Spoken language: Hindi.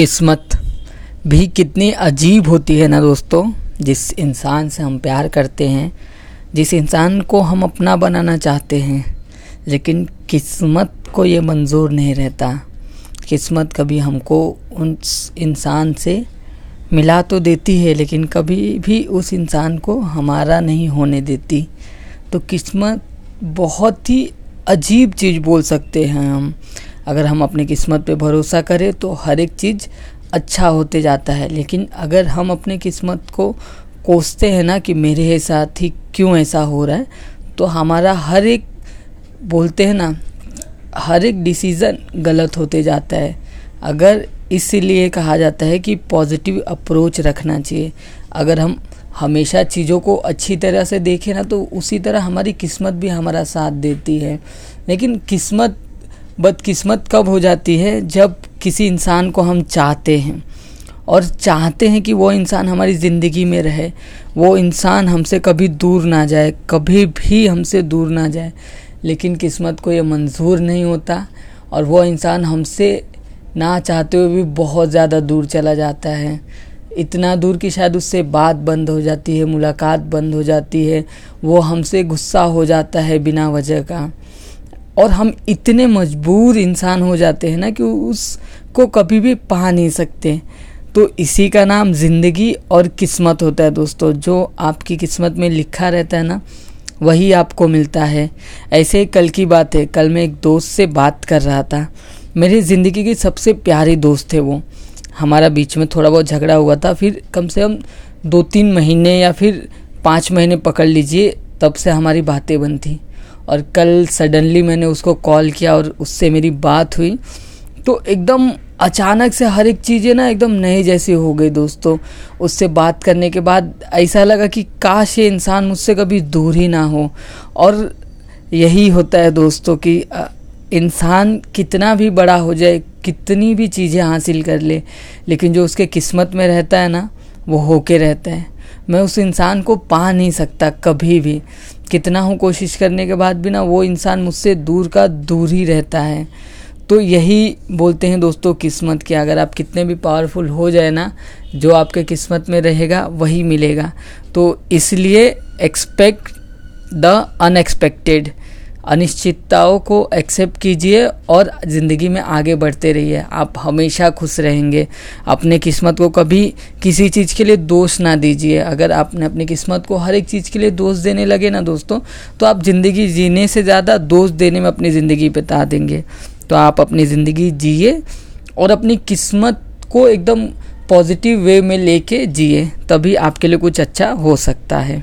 किस्मत भी कितनी अजीब होती है ना दोस्तों, जिस इंसान से हम प्यार करते हैं, जिस इंसान को हम अपना बनाना चाहते हैं, लेकिन किस्मत को ये मंजूर नहीं रहता। किस्मत कभी हमको उन इंसान से मिला तो देती है, लेकिन कभी भी उस इंसान को हमारा नहीं होने देती। तो किस्मत बहुत ही अजीब चीज़ बोल सकते हैं हम। अगर हम अपनी किस्मत पे भरोसा करें तो हर एक चीज़ अच्छा होते जाता है। लेकिन अगर हम अपने किस्मत को कोसते हैं ना कि मेरे साथ ही क्यों ऐसा हो रहा है तो हमारा हर एक, बोलते हैं ना, हर एक डिसीज़न गलत होते जाता है। अगर इसीलिए कहा जाता है कि पॉजिटिव अप्रोच रखना चाहिए। अगर हम हमेशा चीज़ों को अच्छी तरह से देखें ना तो उसी तरह हमारी किस्मत भी हमारा साथ देती है। लेकिन किस्मत बदकिस्मत कब हो जाती है जब किसी इंसान को हम चाहते हैं। और चाहते हैं कि वो इंसान हमारी ज़िंदगी में रहे, वो इंसान हमसे कभी दूर ना जाए, कभी भी हमसे दूर ना जाए। लेकिन किस्मत को ये मंजूर नहीं होता और वो इंसान हमसे ना चाहते हुए भी बहुत ज़्यादा दूर चला जाता है। इतना दूर कि शायद उससे बात बंद हो जाती है, मुलाकात बंद हो जाती है, वो हमसे गुस्सा हो जाता है बिना वजह का। और हम इतने मजबूर इंसान हो जाते हैं ना कि उसको कभी भी पा नहीं सकते। तो इसी का नाम ज़िंदगी और किस्मत होता है दोस्तों। जो आपकी किस्मत में लिखा रहता है ना, वही आपको मिलता है। ऐसे ही कल की बात है। कल मैं एक दोस्त से बात कर रहा था। मेरी ज़िंदगी की सबसे प्यारी दोस्त थे वो। हमारा बीच में थोड़ा बहुत झगड़ा हुआ था। फिर कम से कम दो तीन महीने या फिर पाँच महीने पकड़ लीजिए, तब से हमारी बातें बनती और कल सडनली मैंने उसको कॉल किया और उससे मेरी बात हुई। तो एकदम अचानक से हर एक चीज़ें ना एकदम नए जैसी हो गई दोस्तों। उससे बात करने के बाद ऐसा लगा कि काश ये इंसान मुझसे कभी दूर ही ना हो। और यही होता है दोस्तों कि इंसान कितना भी बड़ा हो जाए, कितनी भी चीज़ें हासिल कर ले, लेकिन जो उसके किस्मत में रहता है ना, वो होके रहता है। मैं उस इंसान को पा नहीं सकता कभी भी। कितना हूँ कोशिश करने के बाद भी ना, वो इंसान मुझसे दूर का दूर ही रहता है। तो यही बोलते हैं दोस्तों, किस्मत कि। अगर आप कितने भी पावरफुल हो जाए ना, जो आपके किस्मत में रहेगा, वही मिलेगा। तो इसलिए एक्सपेक्ट द अनएक्सपेक्टेड अनिश्चितताओं को एक्सेप्ट कीजिए और ज़िंदगी में आगे बढ़ते रहिए। आप हमेशा खुश रहेंगे। अपने किस्मत को कभी किसी चीज़ के लिए दोष ना दीजिए। अगर आपने अपनी किस्मत को हर एक चीज़ के लिए दोष देने लगे ना दोस्तों तो आप ज़िंदगी जीने से ज़्यादा दोष देने में अपनी ज़िंदगी बिता देंगे। तो आप अपनी ज़िंदगी जिए और अपनी किस्मत को एकदम पॉजिटिव वे में लेके जिए, तभी आपके लिए कुछ अच्छा हो सकता है।